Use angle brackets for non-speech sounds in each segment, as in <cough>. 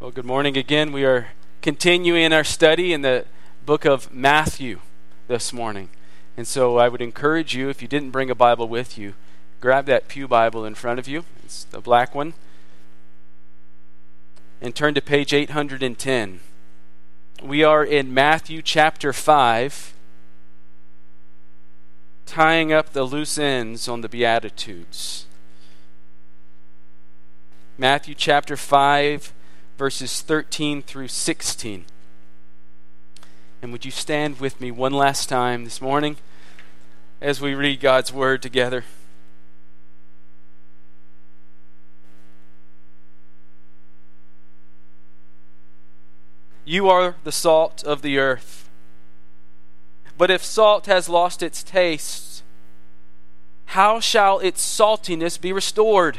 Well, good morning again. We are continuing our study in the book of Matthew this morning. And so I would encourage you, if you didn't bring a Bible with you, grab that Pew Bible in front of you. It's the black one. And turn to page 810. We are in Matthew chapter 5, tying up the loose ends on the Beatitudes. Matthew chapter 5 verses 13 through 16. And would you stand with me one last time this morning as we read God's Word together? You are the salt of the earth. But if salt has lost its taste, how shall its saltiness be restored?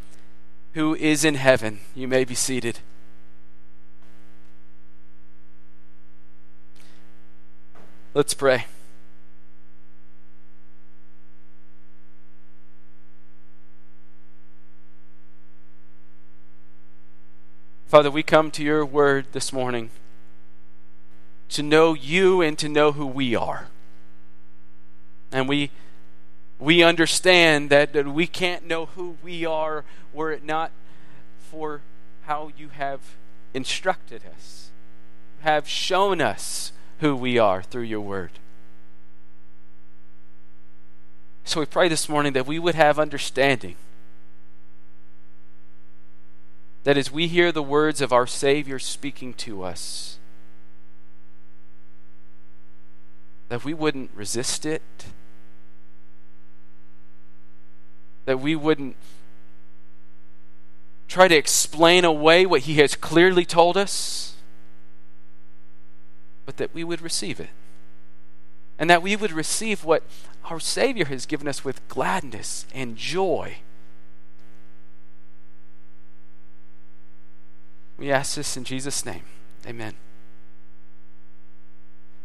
who is in heaven. You may be seated. Let's pray. Father, we come to your word this morning to know you and to know who we are. And we we understand that, that we can't know who we are were it not for how you have instructed us, have shown us who we are through your word. So we pray this morning that we would have understanding. That as we hear the words of our Savior speaking to us, that we wouldn't resist it that we wouldn't try to explain away what He has clearly told us, but that we would receive it. And that we would receive what our Savior has given us with gladness and joy. We ask this in Jesus' name. Amen.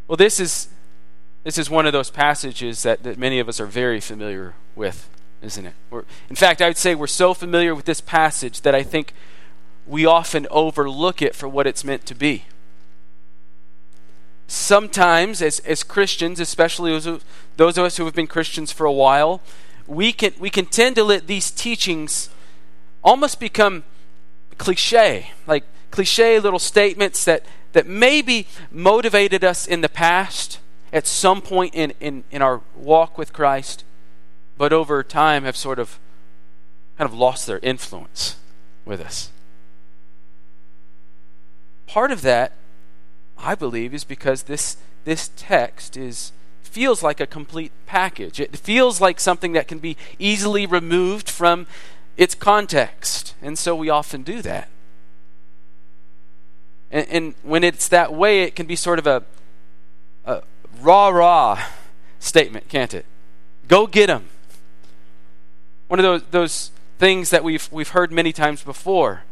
Well, this is this is one of those passages that, that many of us are very familiar with isn't it? We're, in fact, I would say we're so familiar with this passage that I think we often overlook it for what it's meant to be. Sometimes, as, as Christians, especially those of, those of us who have been Christians for a while, we can, we can tend to let these teachings almost become cliche, like cliche little statements that, that maybe motivated us in the past at some point in, in, in our walk with Christ but over time have sort of kind of lost their influence with us. Part of that, I believe, is because this this text is feels like a complete package. It feels like something that can be easily removed from its context. And so we often do that. And, and when it's that way, it can be sort of a, a rah rah statement, can't it? Go get them. One of those, those things that we've, we've heard many times before.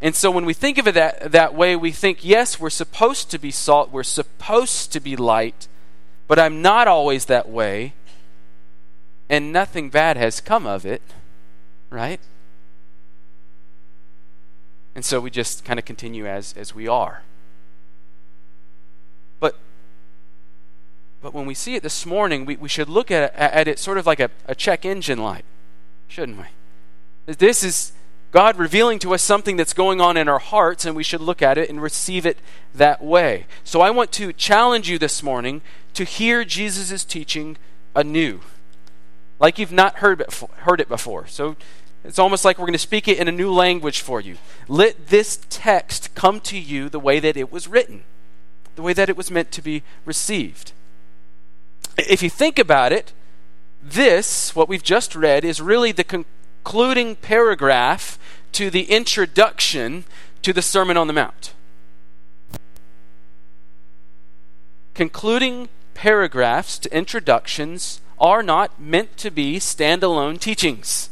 And so when we think of it that, that way, we think, yes, we're supposed to be salt, we're supposed to be light, but I'm not always that way, and nothing bad has come of it, right? And so we just kind of continue as, as we are. But but when we see it this morning, we, we should look at, at it sort of like a, a check engine light, shouldn't we? This is God revealing to us something that's going on in our hearts, and we should look at it and receive it that way. So I want to challenge you this morning to hear Jesus' teaching anew, like you've not heard heard it before. So it's almost like we're going to speak it in a new language for you. Let this text come to you the way that it was written, the way that it was meant to be received. If you think about it, this, what we've just read, is really the concluding paragraph to the introduction to the Sermon on the Mount. Concluding paragraphs to introductions are not meant to be standalone teachings,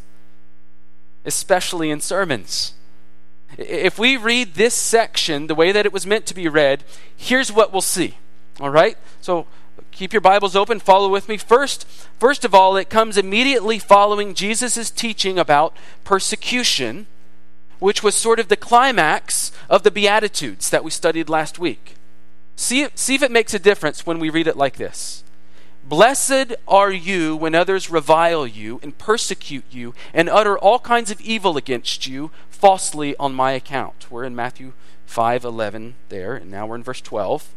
especially in sermons. If we read this section the way that it was meant to be read, here's what we'll see. All right? So keep your Bibles open, follow with me. First, first of all, it comes immediately following Jesus' teaching about persecution, which was sort of the climax of the Beatitudes that we studied last week. See, see if it makes a difference when we read it like this. Blessed are you when others revile you and persecute you and utter all kinds of evil against you falsely on my account. We're in Matthew 5:11 there, and now we're in verse 12.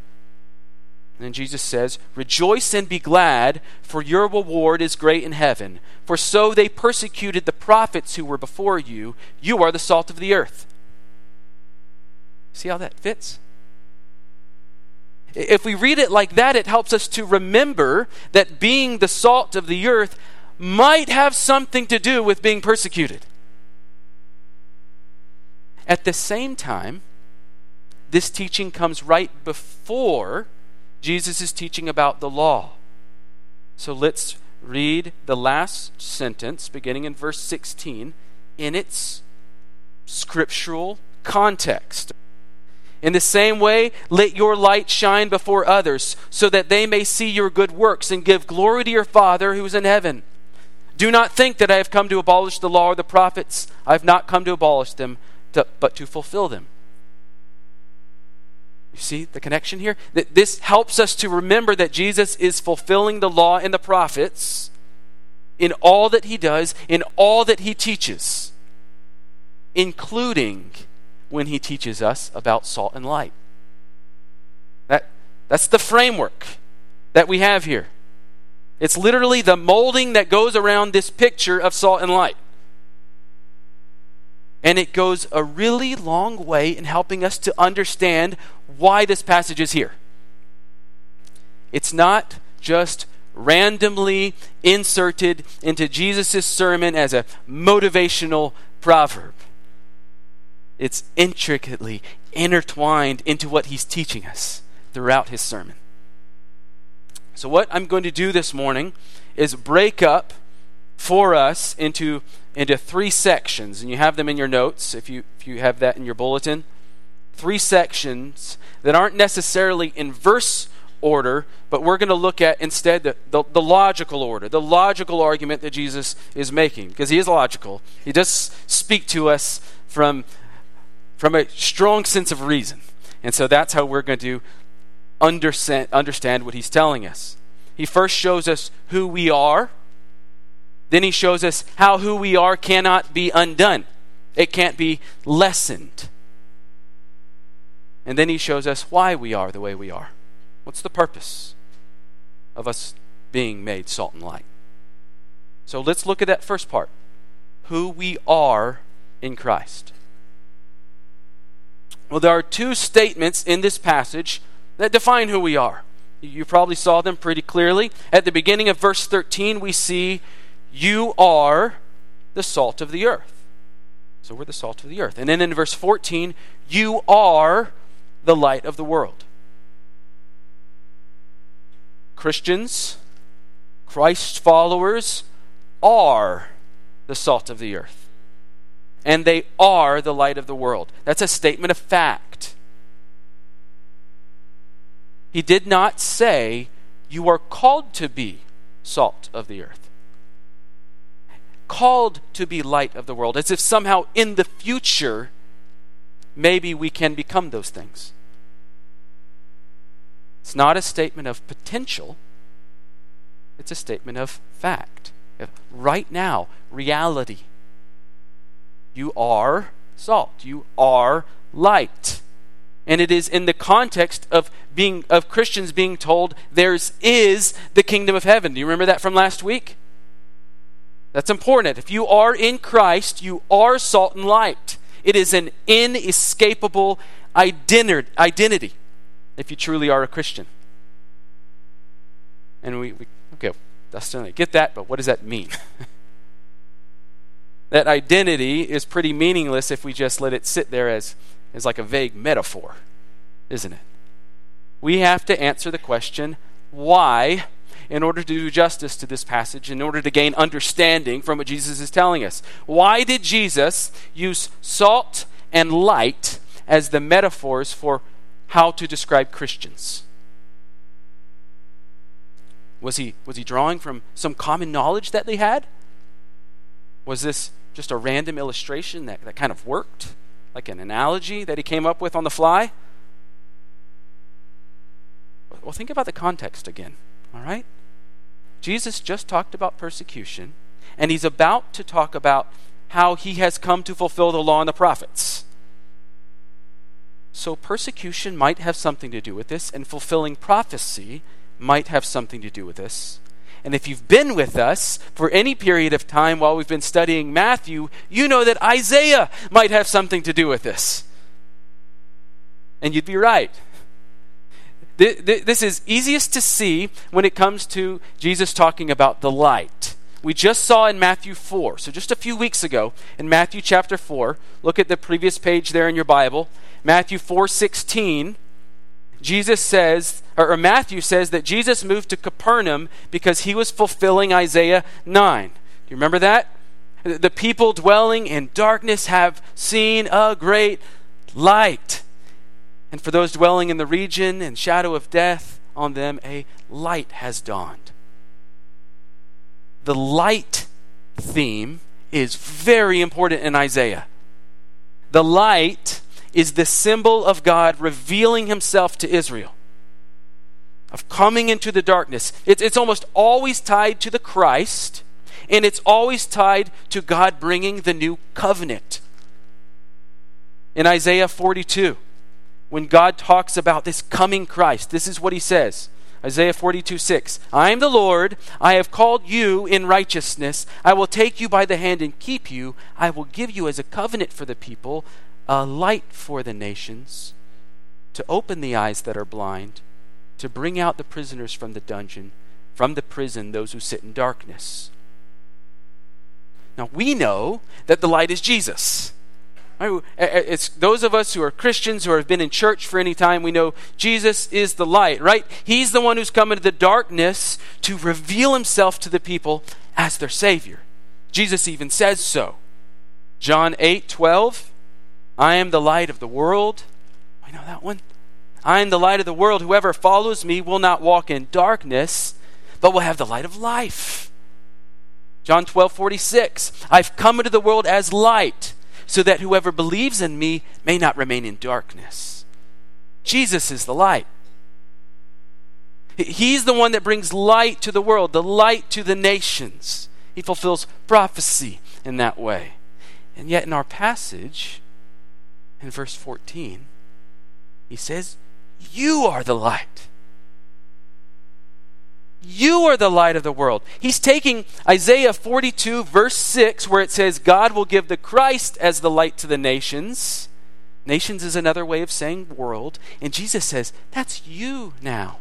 And Jesus says, Rejoice and be glad, for your reward is great in heaven. For so they persecuted the prophets who were before you. You are the salt of the earth. See how that fits? If we read it like that, it helps us to remember that being the salt of the earth might have something to do with being persecuted. At the same time, this teaching comes right before Jesus is teaching about the law. So let's read the last sentence, beginning in verse 16, in its scriptural context. In the same way, let your light shine before others, so that they may see your good works and give glory to your Father who is in heaven. Do not think that I have come to abolish the law or the prophets. I have not come to abolish them, to, but to fulfill them. You see the connection here? That this helps us to remember that Jesus is fulfilling the law and the prophets in all that he does, in all that he teaches, including when he teaches us about salt and light. That, that's the framework that we have here. It's literally the molding that goes around this picture of salt and light. And it goes a really long way in helping us to understand why this passage is here. It's not just randomly inserted into Jesus' sermon as a motivational proverb it's intricately intertwined into what he's teaching us throughout his sermon. So, what I'm going to do this morning is break up for us into, into three sections, and you have them in your notes if you, if you have that in your bulletin. Three sections that aren't necessarily in verse order, but we're going to look at instead the, the, the, logical order, the logical argument that Jesus is making, because he is logical. He does speak to us from from a strong sense of reason. And so that's how we're going to understand, understand what he's telling us. He first shows us who we are, then he shows us how who we are cannot be undone, it can't be lessened. And then he shows us why we are the way we are. What's the purpose of us being made salt and light? So let's look at that first part who we are in Christ. Well, there are two statements in this passage that define who we are. You probably saw them pretty clearly. At the beginning of verse 13, we see, You are the salt of the earth. So we're the salt of the earth. And then in verse 14, You are the light of the world. Christians, Christ followers, are the salt of the earth and they are the light of the world. That's a statement of fact. He did not say, You are called to be salt of the earth. Called to be light of the world, as if somehow in the future, maybe we can become those things. It's not a statement of potential, it's a statement of fact. Right now, reality. You are salt. You are light. And it is in the context of being of Christians being told theirs is the kingdom of heaven. Do you remember that from last week? That's important. If you are in Christ, you are salt and light. It is an inescapable identity if you truly are a Christian. And we, we okay, Dustin, I get that, but what does that mean? <laughs> that identity is pretty meaningless if we just let it sit there as, is like a vague metaphor, isn't it? We have to answer the question, why, in order to do justice to this passage, in order to gain understanding from what Jesus is telling us. Why did Jesus use salt and light as the metaphors for how to describe Christians? Was he, was he drawing from some common knowledge that they had? Was this just a random illustration that, that kind of worked? Like an analogy that he came up with on the fly? Well, think about the context again, all right? Jesus just talked about persecution, and he's about to talk about how he has come to fulfill the law and the prophets. So, persecution might have something to do with this, and fulfilling prophecy might have something to do with this. And if you've been with us for any period of time while we've been studying Matthew, you know that Isaiah might have something to do with this. And you'd be right. This is easiest to see when it comes to Jesus talking about the light. We just saw in Matthew 4, so just a few weeks ago in Matthew chapter 4, look at the previous page there in your Bible. Matthew 4:16 Jesus says, or Matthew says that Jesus moved to Capernaum because he was fulfilling Isaiah 9. Do you remember that? The people dwelling in darkness have seen a great light. And for those dwelling in the region and shadow of death, on them a light has dawned. The light theme is very important in Isaiah. The light is the symbol of God revealing himself to Israel, of coming into the darkness. It's, it's almost always tied to the Christ, and it's always tied to God bringing the new covenant. In Isaiah 42, when God talks about this coming Christ, this is what he says. Isaiah 42, 6. I am the Lord. I have called you in righteousness. I will take you by the hand and keep you. I will give you as a covenant for the people a light for the nations, to open the eyes that are blind, to bring out the prisoners from the dungeon, from the prison those who sit in darkness. Now we know that the light is Jesus. It's those of us who are Christians who have been in church for any time, we know Jesus is the light, right? He's the one who's come into the darkness to reveal himself to the people as their Savior. Jesus even says so. John 8 12. I am the light of the world. I know that one. I am the light of the world. Whoever follows me will not walk in darkness, but will have the light of life. John 12, 46. I've come into the world as light, so that whoever believes in me may not remain in darkness. Jesus is the light. He's the one that brings light to the world, the light to the nations. He fulfills prophecy in that way. And yet, in our passage, in verse 14, he says, You are the light. You are the light of the world. He's taking Isaiah 42, verse 6, where it says, God will give the Christ as the light to the nations. Nations is another way of saying world. And Jesus says, That's you now.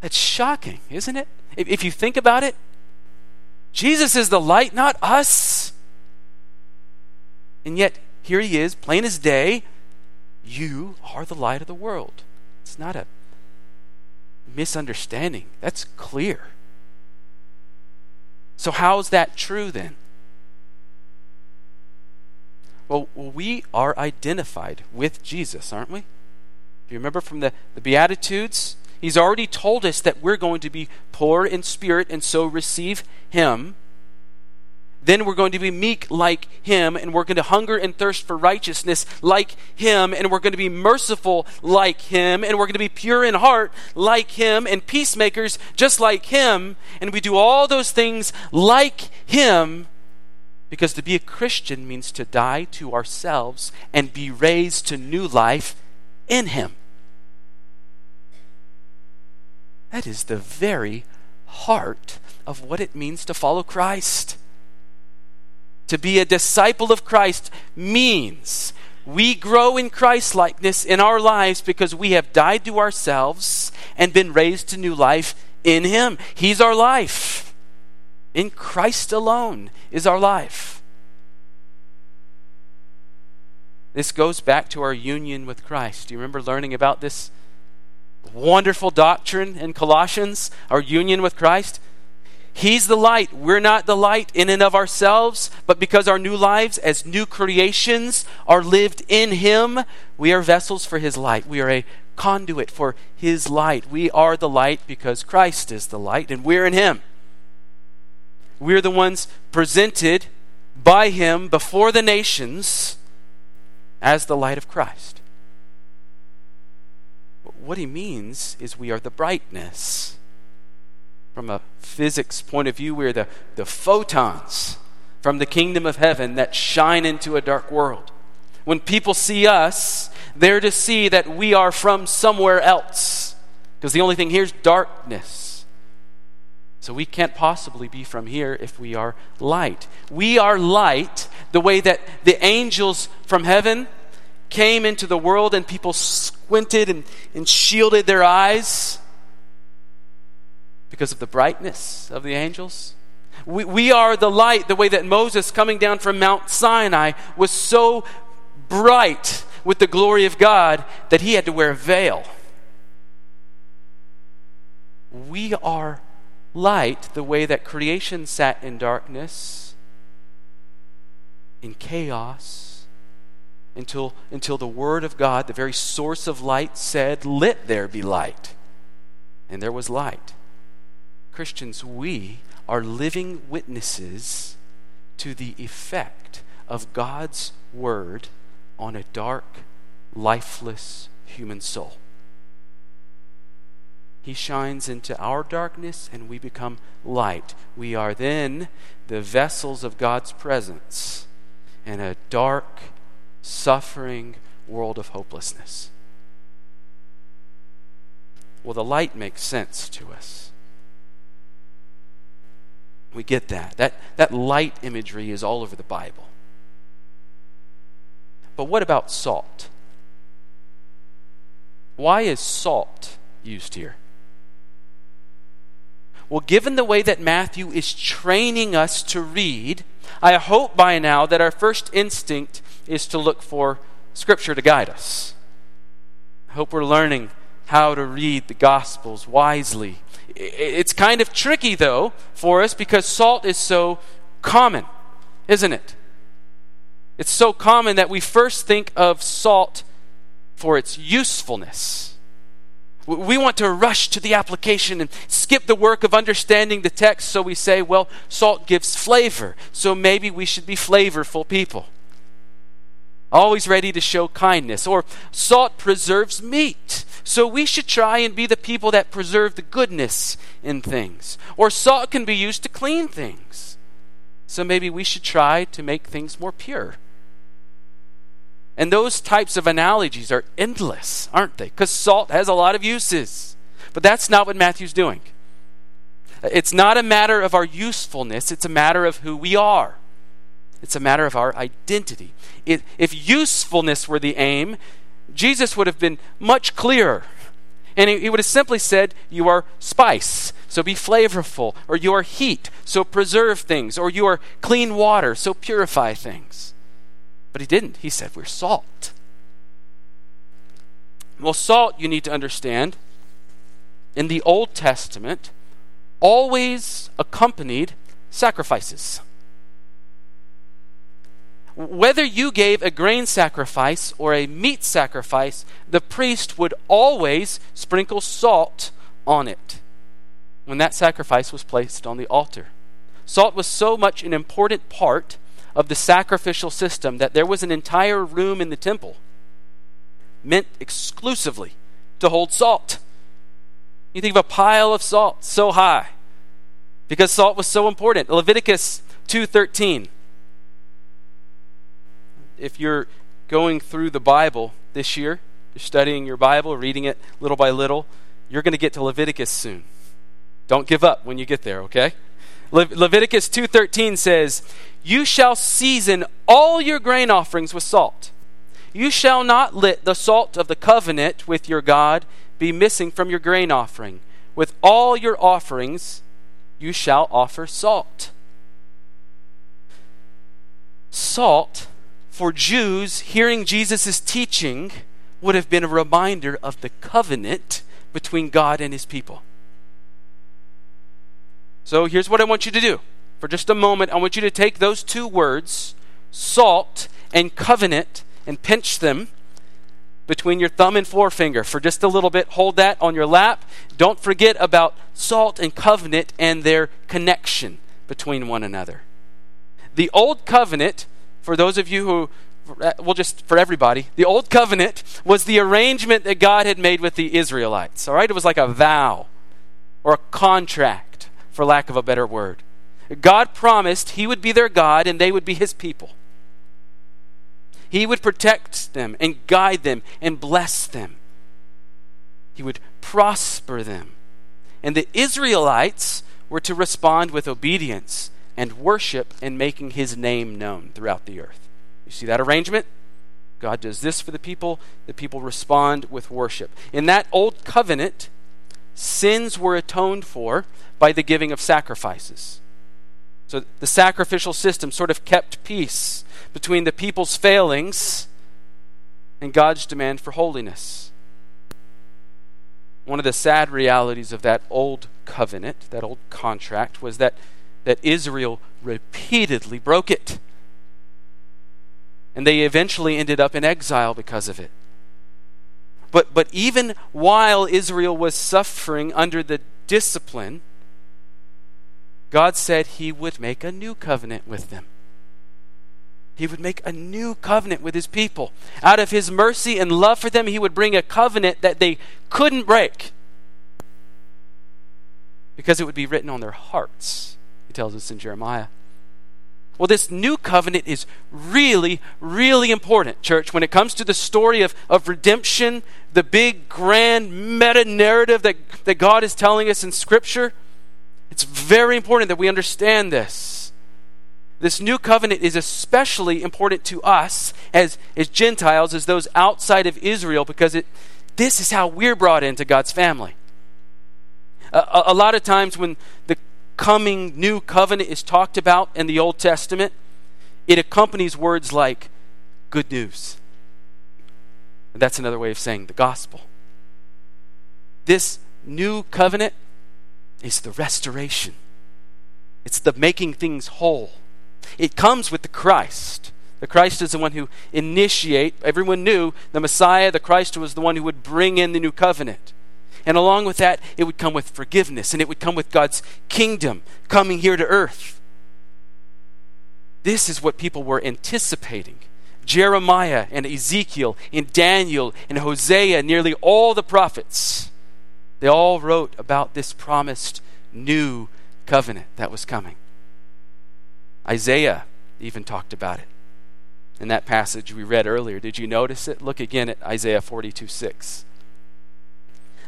That's shocking, isn't it? If, if you think about it, Jesus is the light, not us. And yet, here he is, plain as day. You are the light of the world. It's not a misunderstanding. That's clear. So, how's that true then? Well, we are identified with Jesus, aren't we? Do you remember from the, the Beatitudes? He's already told us that we're going to be poor in spirit and so receive Him. Then we're going to be meek like him, and we're going to hunger and thirst for righteousness like him, and we're going to be merciful like him, and we're going to be pure in heart like him, and peacemakers just like him. And we do all those things like him because to be a Christian means to die to ourselves and be raised to new life in him. That is the very heart of what it means to follow Christ. To be a disciple of Christ means we grow in Christ likeness in our lives because we have died to ourselves and been raised to new life in Him. He's our life. In Christ alone is our life. This goes back to our union with Christ. Do you remember learning about this wonderful doctrine in Colossians, our union with Christ? He's the light. We're not the light in and of ourselves, but because our new lives as new creations are lived in Him, we are vessels for His light. We are a conduit for His light. We are the light because Christ is the light, and we're in Him. We're the ones presented by Him before the nations as the light of Christ. What He means is we are the brightness from a physics point of view, we're the, the photons from the kingdom of heaven that shine into a dark world. When people see us, they're to see that we are from somewhere else. Because the only thing here is darkness. So we can't possibly be from here if we are light. We are light the way that the angels from heaven came into the world and people squinted and, and shielded their eyes because of the brightness of the angels. We, we are the light, the way that Moses coming down from Mount Sinai was so bright with the glory of God that he had to wear a veil. We are light the way that creation sat in darkness, in chaos, until, until the Word of God, the very source of light, said, Let there be light. And there was light. Christians, we are living witnesses to the effect of God's Word on a dark, lifeless human soul. He shines into our darkness and we become light. We are then the vessels of God's presence in a dark, suffering world of hopelessness. Well, the light makes sense to us. We get that. That, that light imagery is all over the Bible. But what about salt? Why is salt used here? Well, given the way that Matthew is training us to read, I hope by now that our first instinct is to look for Scripture to guide us. I hope we're learning how to read the Gospels wisely it's kind of tricky, though, for us because salt is so common, isn't it? It's so common that we first think of salt for its usefulness. We want to rush to the application and skip the work of understanding the text, so we say, well, salt gives flavor, so maybe we should be flavorful people. Always ready to show kindness. Or salt preserves meat. So we should try and be the people that preserve the goodness in things. Or salt can be used to clean things. So maybe we should try to make things more pure. And those types of analogies are endless, aren't they? Because salt has a lot of uses. But that's not what Matthew's doing. It's not a matter of our usefulness, it's a matter of who we are. It's a matter of our identity. It, if usefulness were the aim, Jesus would have been much clearer. And he, he would have simply said, You are spice, so be flavorful. Or you are heat, so preserve things. Or you are clean water, so purify things. But he didn't. He said, We're salt. Well, salt, you need to understand, in the Old Testament, always accompanied sacrifices whether you gave a grain sacrifice or a meat sacrifice, the priest would always sprinkle salt on it when that sacrifice was placed on the altar. Salt was so much an important part of the sacrificial system that there was an entire room in the temple meant exclusively to hold salt. You think of a pile of salt so high because salt was so important. Leviticus 2:13 if you're going through the Bible this year, you're studying your Bible, reading it little by little, you're going to get to Leviticus soon. Don't give up when you get there, okay? Le- Leviticus 2:13 says, "You shall season all your grain offerings with salt. You shall not let the salt of the covenant with your God be missing from your grain offering. With all your offerings you shall offer salt." Salt for Jews, hearing Jesus' teaching would have been a reminder of the covenant between God and his people. So here's what I want you to do. For just a moment, I want you to take those two words, salt and covenant, and pinch them between your thumb and forefinger for just a little bit. Hold that on your lap. Don't forget about salt and covenant and their connection between one another. The old covenant, for those of you who well, just for everybody, the old covenant was the arrangement that God had made with the Israelites. All right? It was like a vow or a contract, for lack of a better word. God promised He would be their God and they would be His people. He would protect them and guide them and bless them. He would prosper them. And the Israelites were to respond with obedience and worship and making his name known throughout the earth. You see that arrangement? God does this for the people, the people respond with worship. In that old covenant, sins were atoned for by the giving of sacrifices. So the sacrificial system sort of kept peace between the people's failings and God's demand for holiness. One of the sad realities of that old covenant, that old contract, was that, that Israel repeatedly broke it. And they eventually ended up in exile because of it. But, but even while Israel was suffering under the discipline, God said he would make a new covenant with them he would make a new covenant with his people. Out of his mercy and love for them, he would bring a covenant that they couldn't break because it would be written on their hearts, he tells us in Jeremiah. Well, this new covenant is really, really important, church, when it comes to the story of, of redemption, the big, grand meta narrative that, that God is telling us in Scripture. It's very important that we understand this this new covenant is especially important to us as, as Gentiles, as those outside of Israel, because it, this is how we're brought into God's family. A, a lot of times when the coming new covenant is talked about in the Old Testament, it accompanies words like good news. that's another way of saying the gospel. This new covenant is the restoration, it's the making things whole. It comes with the Christ. The Christ is the one who initiate. Everyone knew the Messiah, the Christ was the one who would bring in the new covenant. And along with that, it would come with forgiveness and it would come with God's kingdom coming here to earth. This is what people were anticipating. Jeremiah and Ezekiel and Daniel and Hosea, nearly all the prophets, they all wrote about this promised new covenant that was coming. Isaiah even talked about it. In that passage we read earlier, did you notice it? Look again at Isaiah 42 6.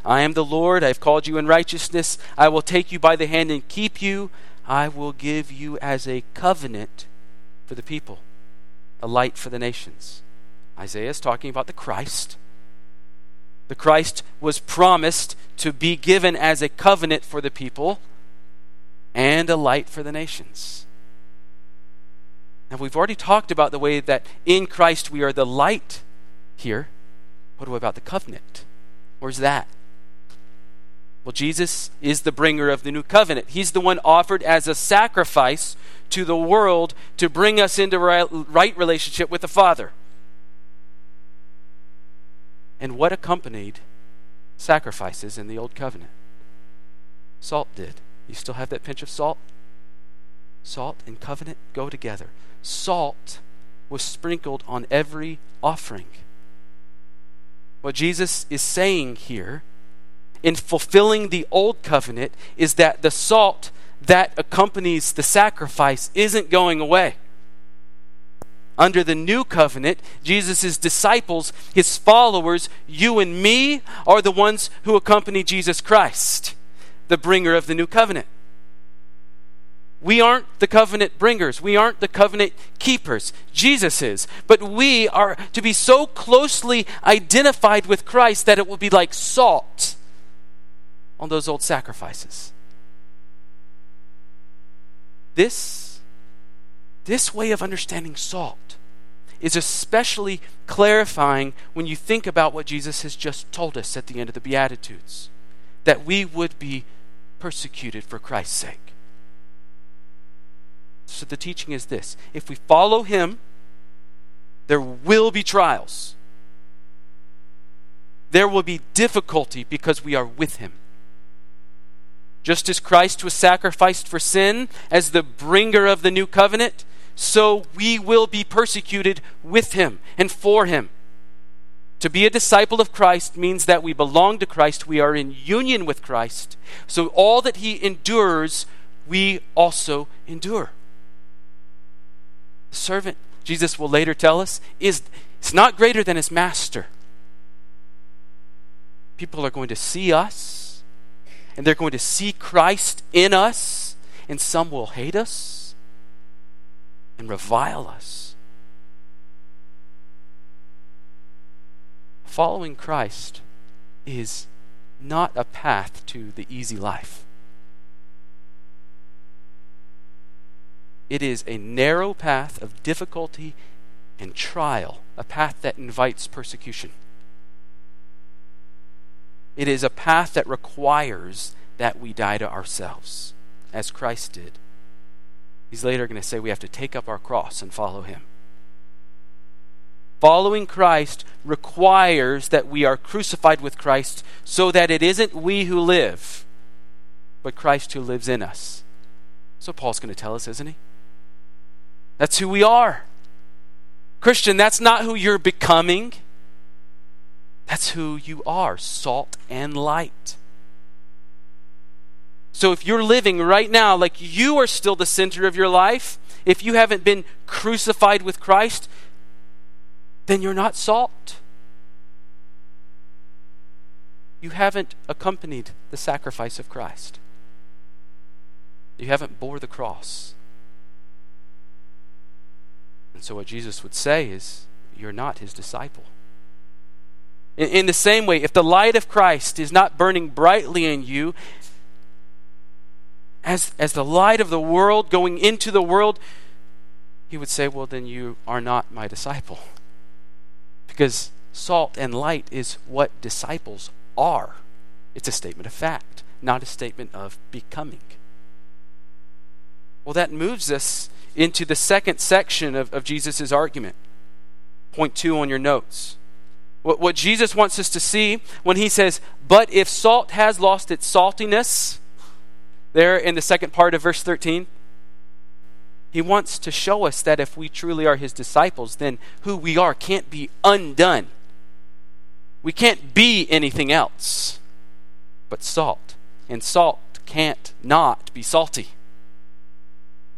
I am the Lord, I have called you in righteousness. I will take you by the hand and keep you. I will give you as a covenant for the people, a light for the nations. Isaiah is talking about the Christ. The Christ was promised to be given as a covenant for the people and a light for the nations. Now, we've already talked about the way that in Christ we are the light here. What about the covenant? Where's that? Well, Jesus is the bringer of the new covenant. He's the one offered as a sacrifice to the world to bring us into right relationship with the Father. And what accompanied sacrifices in the old covenant? Salt did. You still have that pinch of salt? Salt and covenant go together salt was sprinkled on every offering. What Jesus is saying here in fulfilling the old covenant is that the salt that accompanies the sacrifice isn't going away. Under the new covenant, Jesus' disciples, his followers, you and me, are the ones who accompany Jesus Christ, the bringer of the new covenant. We aren't the covenant bringers. We aren't the covenant keepers. Jesus is. But we are to be so closely identified with Christ that it will be like salt on those old sacrifices. This, this way of understanding salt is especially clarifying when you think about what Jesus has just told us at the end of the Beatitudes that we would be persecuted for Christ's sake. So the teaching is this if we follow him, there will be trials. There will be difficulty because we are with him. Just as Christ was sacrificed for sin as the bringer of the new covenant, so we will be persecuted with him and for him. To be a disciple of Christ means that we belong to Christ, we are in union with Christ. So all that he endures, we also endure. The servant, Jesus will later tell us, is, is not greater than his master. People are going to see us, and they're going to see Christ in us, and some will hate us and revile us. Following Christ is not a path to the easy life. It is a narrow path of difficulty and trial, a path that invites persecution. It is a path that requires that we die to ourselves, as Christ did. He's later going to say we have to take up our cross and follow him. Following Christ requires that we are crucified with Christ so that it isn't we who live, but Christ who lives in us. So Paul's going to tell us, isn't he? That's who we are. Christian, that's not who you're becoming. That's who you are salt and light. So if you're living right now like you are still the center of your life, if you haven't been crucified with Christ, then you're not salt. You haven't accompanied the sacrifice of Christ. You haven't bore the cross. And so what Jesus would say is, you're not his disciple. In, in the same way, if the light of Christ is not burning brightly in you, as, as the light of the world going into the world, he would say, Well, then you are not my disciple. Because salt and light is what disciples are. It's a statement of fact, not a statement of becoming. Well, that moves us into the second section of, of Jesus' argument. Point two on your notes. What, what Jesus wants us to see when he says, But if salt has lost its saltiness, there in the second part of verse 13, he wants to show us that if we truly are his disciples, then who we are can't be undone. We can't be anything else but salt. And salt can't not be salty.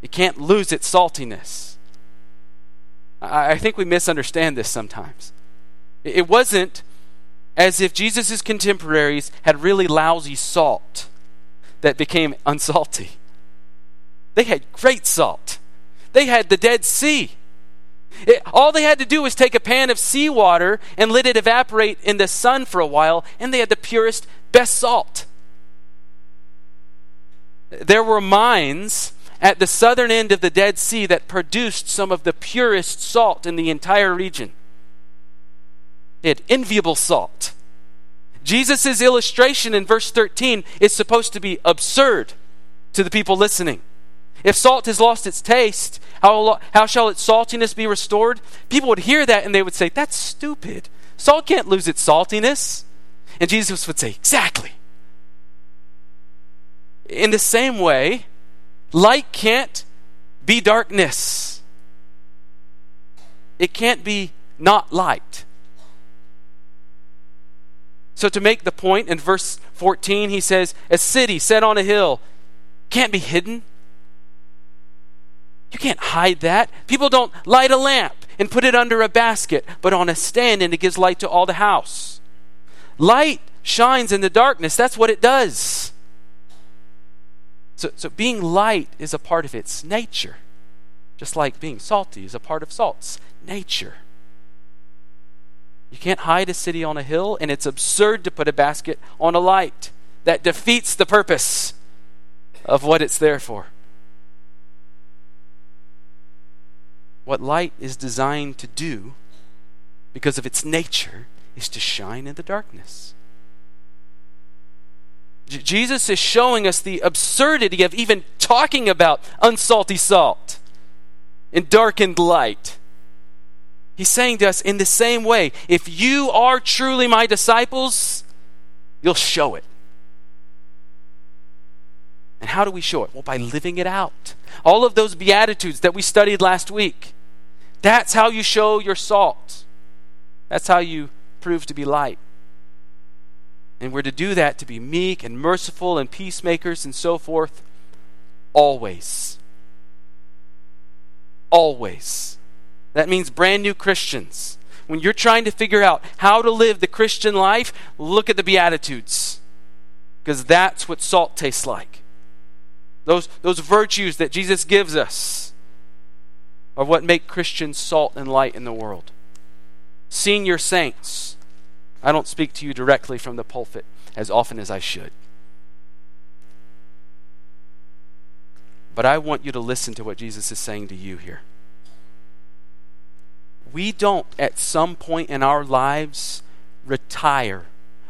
It can't lose its saltiness. I, think we misunderstand this sometimes. It wasn't as if Jesus' contemporaries had really lousy salt that became unsalty. They had great salt. They had the Dead Sea. It, all they had to do was take a pan of seawater and let it evaporate in the sun for a while, and they had the purest, best salt. There were mines at the southern end of the Dead Sea that produced some of the purest salt in the entire region. Had enviable salt. Jesus' illustration in verse 13 is supposed to be absurd to the people listening. If salt has lost its taste, how, how shall its saltiness be restored? People would hear that and they would say, That's stupid. Salt can't lose its saltiness. And Jesus would say, Exactly. In the same way, light can't be darkness, it can't be not light. So, to make the point, in verse 14, he says, A city set on a hill can't be hidden. You can't hide that. People don't light a lamp and put it under a basket, but on a stand, and it gives light to all the house. Light shines in the darkness. That's what it does. So, so being light is a part of its nature, just like being salty is a part of salt's nature. You can't hide a city on a hill, and it's absurd to put a basket on a light. That defeats the purpose of what it's there for. What light is designed to do, because of its nature, is to shine in the darkness. J- Jesus is showing us the absurdity of even talking about unsalty salt in darkened light. He's saying to us in the same way if you are truly my disciples, you'll show it. And how do we show it? Well, by living it out. All of those Beatitudes that we studied last week. That's how you show your salt. That's how you prove to be light. And we're to do that to be meek and merciful and peacemakers and so forth always. Always. That means brand new Christians. When you're trying to figure out how to live the Christian life, look at the Beatitudes. Because that's what salt tastes like. Those, those virtues that Jesus gives us are what make Christians salt and light in the world. Senior saints, I don't speak to you directly from the pulpit as often as I should. But I want you to listen to what Jesus is saying to you here. We don't, at some point in our lives, retire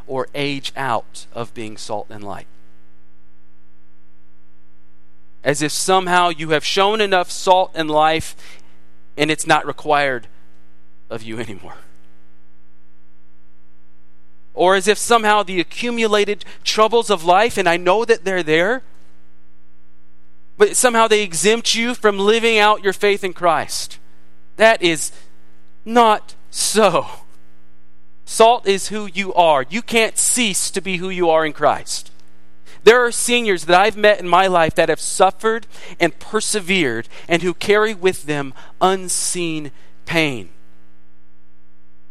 or age out of being salt and light as if somehow you have shown enough salt and life and it's not required of you anymore. Or as if somehow the accumulated troubles of life, and I know that they're there, but somehow they exempt you from living out your faith in Christ. That is not so. Salt is who you are. You can't cease to be who you are in Christ. There are seniors that I've met in my life that have suffered and persevered and who carry with them unseen pain.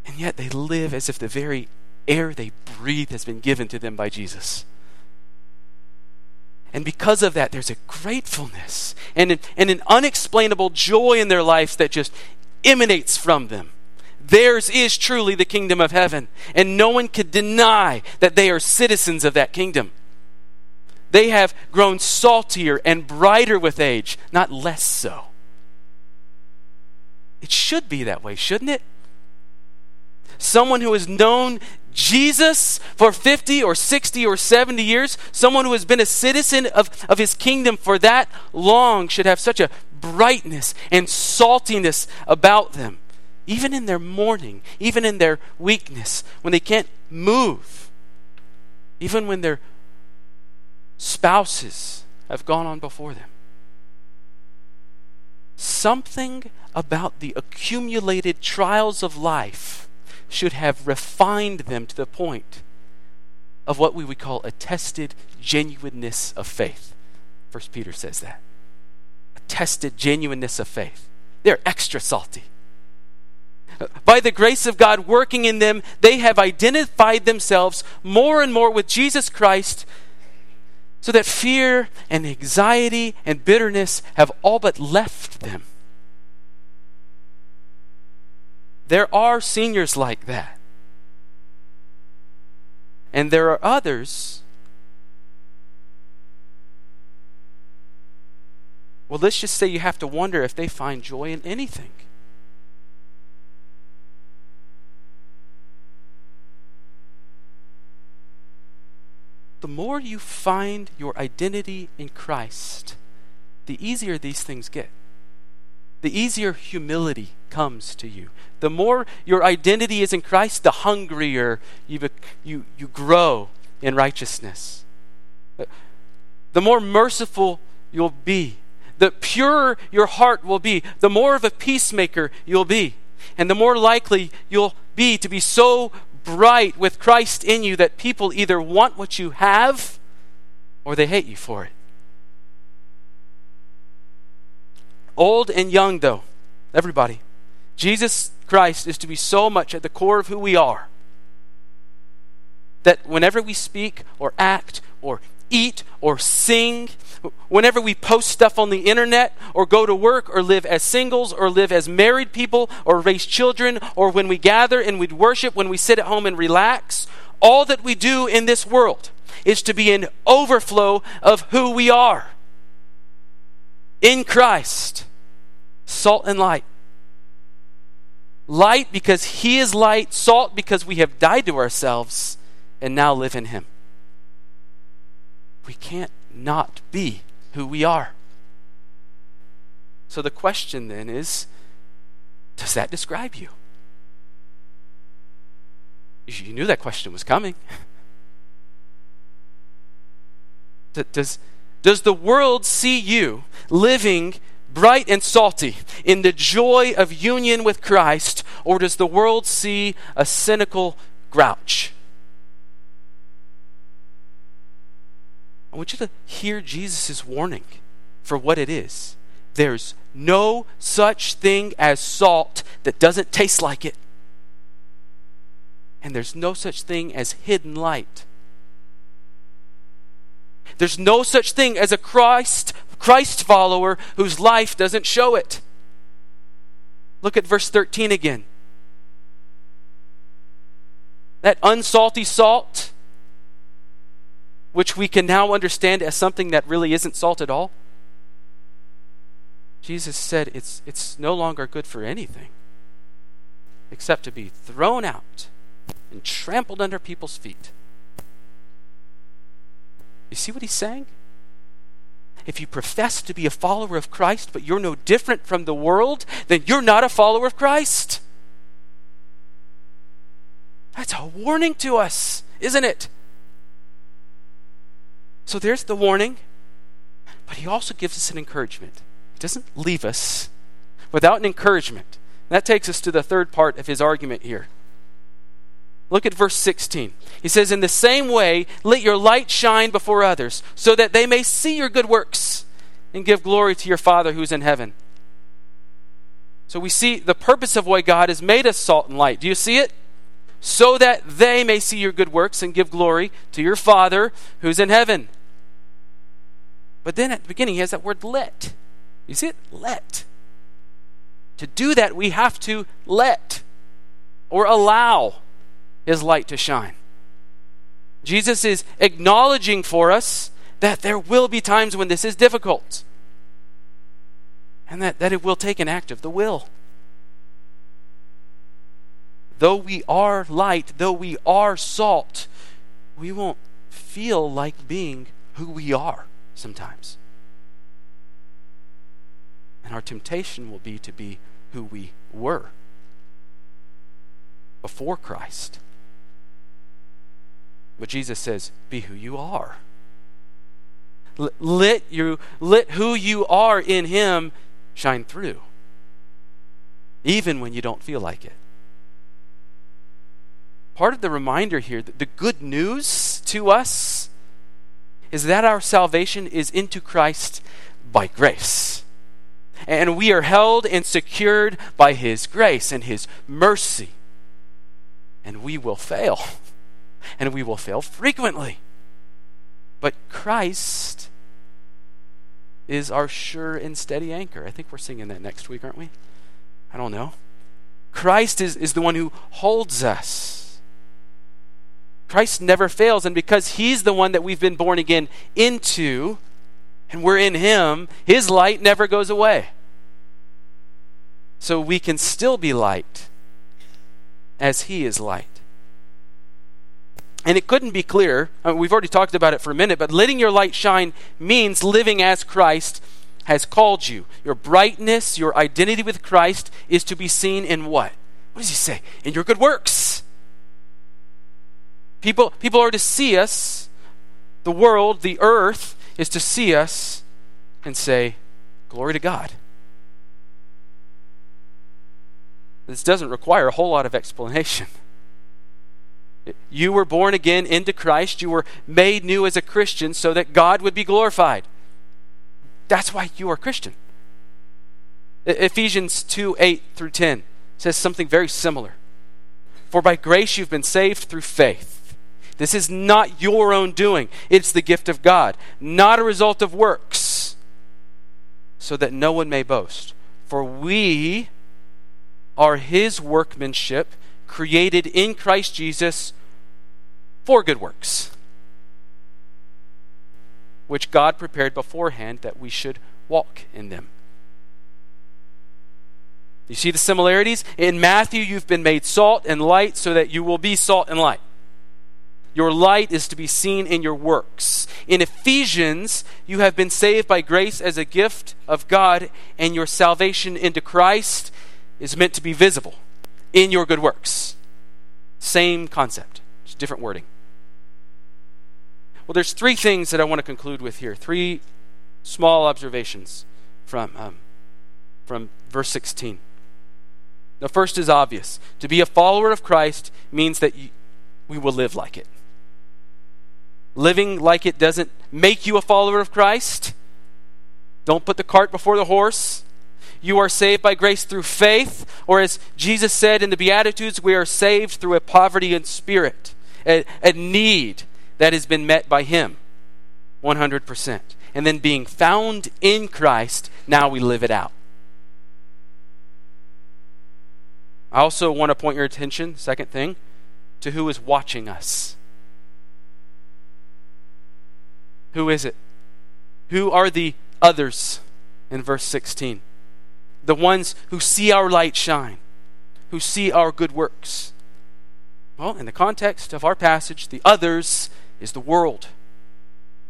And yet they live as if the very air they breathe has been given to them by Jesus. And because of that, there's a gratefulness and an, and an unexplainable joy in their lives that just emanates from them. Theirs is truly the kingdom of heaven, and no one can deny that they are citizens of that kingdom. They have grown saltier and brighter with age, not less so. It should be that way, shouldn't it? Someone who has known Jesus for 50 or 60 or 70 years, someone who has been a citizen of, of his kingdom for that long, should have such a brightness and saltiness about them, even in their mourning, even in their weakness, when they can't move, even when their spouses have gone on before them. Something about the accumulated trials of life should have refined them to the point of what we would call a tested genuineness of faith. First Peter says that. A tested genuineness of faith. They're extra salty. By the grace of God working in them, they have identified themselves more and more with Jesus Christ so that fear and anxiety and bitterness have all but left them. There are seniors like that. And there are others. Well, let's just say you have to wonder if they find joy in anything. the more you find your identity in Christ, the easier these things get. The easier humility comes to you. The more your identity is in Christ, the hungrier you, you, you grow in righteousness. Uh, the more merciful you'll be. The purer your heart will be. The more of a peacemaker you'll be. And the more likely you'll be to be so bright with Christ in you that people either want what you have or they hate you for it. Old and young, though, everybody, Jesus Christ is to be so much at the core of who we are that whenever we speak or act or eat or sing whenever we post stuff on the internet or go to work or live as singles or live as married people or raise children or when we gather and we worship, when we sit at home and relax, all that we do in this world is to be an overflow of who we are in Christ, salt and light. light because He is light, salt because we have died to ourselves and now live in Him. We can't not be who we are. So the question then is does that describe you? You knew that question was coming. <laughs> Does, does the world see you living bright and salty in the joy of union with Christ, or does the world see a cynical grouch? I want you to hear Jesus' warning for what it is. There's no such thing as salt that doesn't taste like it. And there's no such thing as hidden light. There's no such thing as a Christ Christ follower whose life doesn't show it. Look at verse 13 again. That unsalty salt, which we can now understand as something that really isn't salt at all. Jesus said it's, it's no longer good for anything except to be thrown out and trampled under people's feet. You see what he's saying? If you profess to be a follower of Christ, but you're no different from the world, then you're not a follower of Christ. That's a warning to us, isn't it? So there's the warning, but he also gives us an encouragement. He doesn't leave us without an encouragement. That takes us to the third part of his argument here. Look at verse 16. He says, In the same way, let your light shine before others, so that they may see your good works and give glory to your Father who's in heaven. So we see the purpose of why God has made us salt and light. Do you see it? So that they may see your good works and give glory to your Father who's in heaven. But then at the beginning, he has that word let. You see it? Let. To do that, we have to let or allow his light to shine. Jesus is acknowledging for us that there will be times when this is difficult and that, that it will take an act of the will. Though we are light, though we are salt, we won't feel like being who we are sometimes. And our temptation will be to be who we were before Christ. But Jesus says, be who you are. Let, you, let who you are in Him shine through, even when you don't feel like it. Part of the reminder here, the good news to us, is that our salvation is into Christ by grace. And we are held and secured by His grace and His mercy. And we will fail and we will fail frequently. But Christ is our sure and steady anchor. I think we're singing that next week, aren't we? I don't know. Christ is, is the one who holds us. Christ never fails, and because He's the one that we've been born again into, and we're in Him, His light never goes away. So we can still be light as He is light. And it couldn't be clearer. I mean, we've already talked about it for a minute, but letting your light shine means living as Christ has called you. Your brightness, your identity with Christ is to be seen in what? What does he say? In your good works. People, people are to see us, the world, the earth, is to see us and say, Glory to God. This doesn't require a whole lot of explanation. <laughs> You were born again into Christ. You were made new as a Christian so that God would be glorified. That's why you are Christian. Ephesians 2 8 through 10 says something very similar. For by grace you've been saved through faith. This is not your own doing, it's the gift of God, not a result of works, so that no one may boast. For we are his workmanship created in Christ Jesus for good works, which God prepared beforehand that we should walk in them. You see the similarities? In Matthew, you've been made salt and light so that you will be salt and light. Your light is to be seen in your works. In Ephesians, you have been saved by grace as a gift of God, and your salvation into Christ is meant to be visible in your good works. Same concept, just different wording. Well, there's three things that I want to conclude with here. Three small observations from, um, from verse 16. The first is obvious. To be a follower of Christ means that you, we will live like it. Living like it doesn't make you a follower of Christ. Don't put the cart before the horse. You are saved by grace through faith, or as Jesus said in the Beatitudes, we are saved through a poverty in spirit, a, a need that has been met by Him 100%. And then being found in Christ, now we live it out. I also want to point your attention, second thing, to who is watching us. Who is it? Who are the others in verse 16? The ones who see our light shine, who see our good works. Well, in the context of our passage, the others is the world.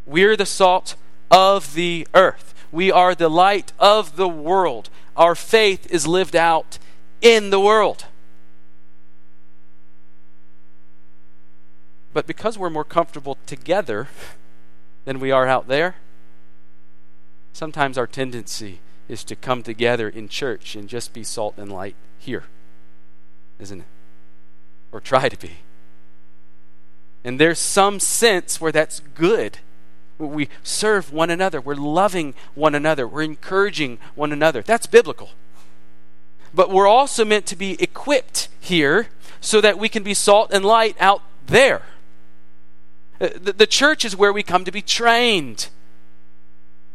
We're the salt of the earth. We are the light of the world. Our faith is lived out in the world. But because we're more comfortable together than we are out there, sometimes our tendency is to come together in church and just be salt and light here, isn't it? Or try to be. And there's some sense where that's good. We serve one another, we're loving one another, we're encouraging one another. That's biblical but we're also meant to be equipped here so that we can be salt and light out there. Uh, the, the church is where we come to be trained.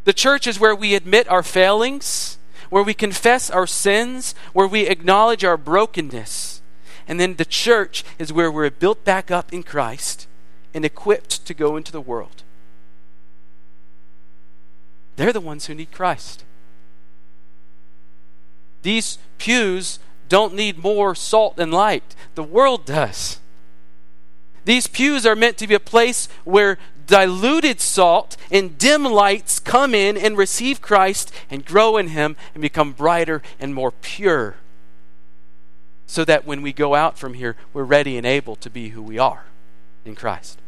The church is where we admit our failings, where we confess our sins, where we acknowledge our brokenness. And then the church is where we're built back up in Christ and equipped to go into the world. They're the ones who need Christ. These pews don't need more salt and light. The world does. These pews are meant to be a place where diluted salt and dim lights come in and receive Christ and grow in Him and become brighter and more pure. So that when we go out from here, we're ready and able to be who we are in Christ.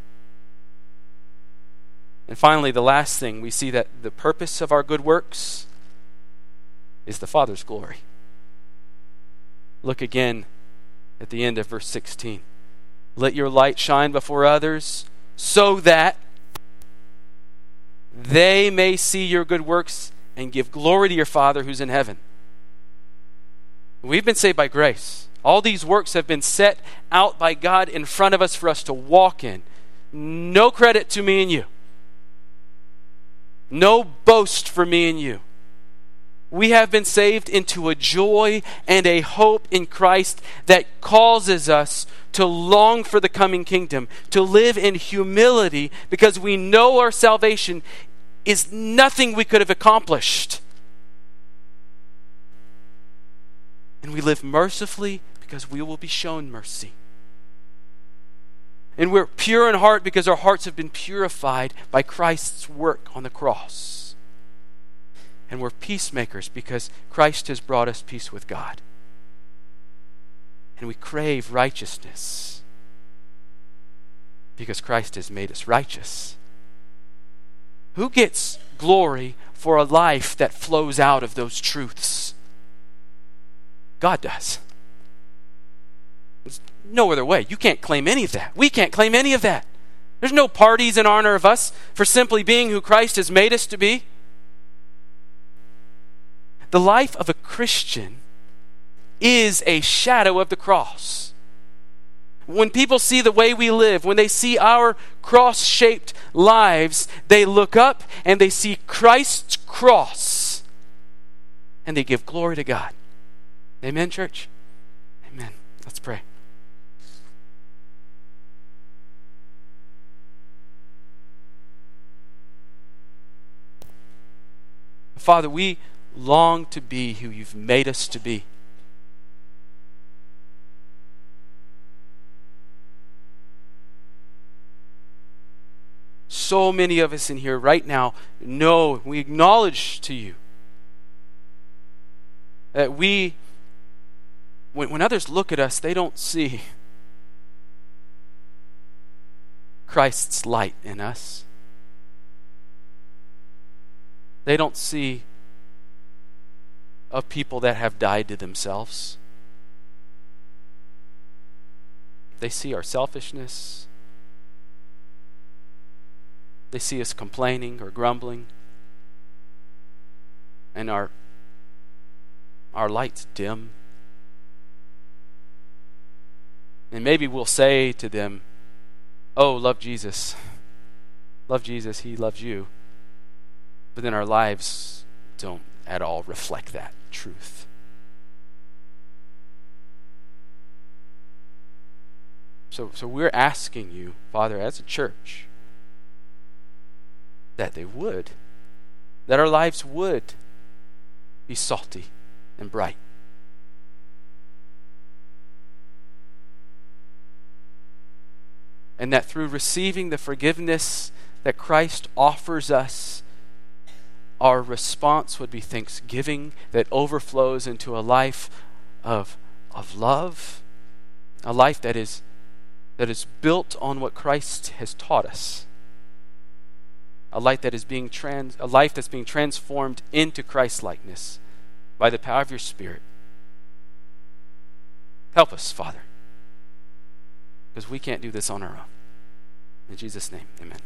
And finally, the last thing, we see that the purpose of our good works is the Father's glory. Look again at the end of verse 16. Let your light shine before others so that they may see your good works and give glory to your Father who's in heaven. We've been saved by grace. All these works have been set out by God in front of us for us to walk in. No credit to me and you. No boast for me and you we have been saved into a joy and a hope in Christ that causes us to long for the coming kingdom, to live in humility because we know our salvation is nothing we could have accomplished. And we live mercifully because we will be shown mercy. And we're pure in heart because our hearts have been purified by Christ's work on the cross and we're peacemakers because Christ has brought us peace with God. And we crave righteousness because Christ has made us righteous. Who gets glory for a life that flows out of those truths? God does. There's no other way. You can't claim any of that. We can't claim any of that. There's no parties in honor of us for simply being who Christ has made us to be. The life of a Christian is a shadow of the cross. When people see the way we live, when they see our cross shaped lives, they look up and they see Christ's cross and they give glory to God. Amen, church? Amen. Let's pray. Father, we long to be who you've made us to be. So many of us in here right now know, we acknowledge to you that we, when, when others look at us, they don't see Christ's light in us. They don't see of people that have died to themselves. They see our selfishness. They see us complaining or grumbling. And our our light's dim. And maybe we'll say to them, Oh, love Jesus. Love Jesus, He loves you. But then our lives don't at all reflect that truth. So, so we're asking you, Father, as a church, that they would, that our lives would be salty and bright. And that through receiving the forgiveness that Christ offers us, our response would be thanksgiving that overflows into a life of, of love, a life that is, that is built on what Christ has taught us. A life that is being trans, a life that's being transformed into Christ likeness by the power of your Spirit. Help us, Father, because we can't do this on our own. In Jesus' name, amen.